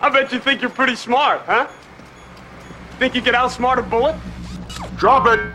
I bet you think you're pretty smart, huh? Think you could outsmart a bullet? Drop it!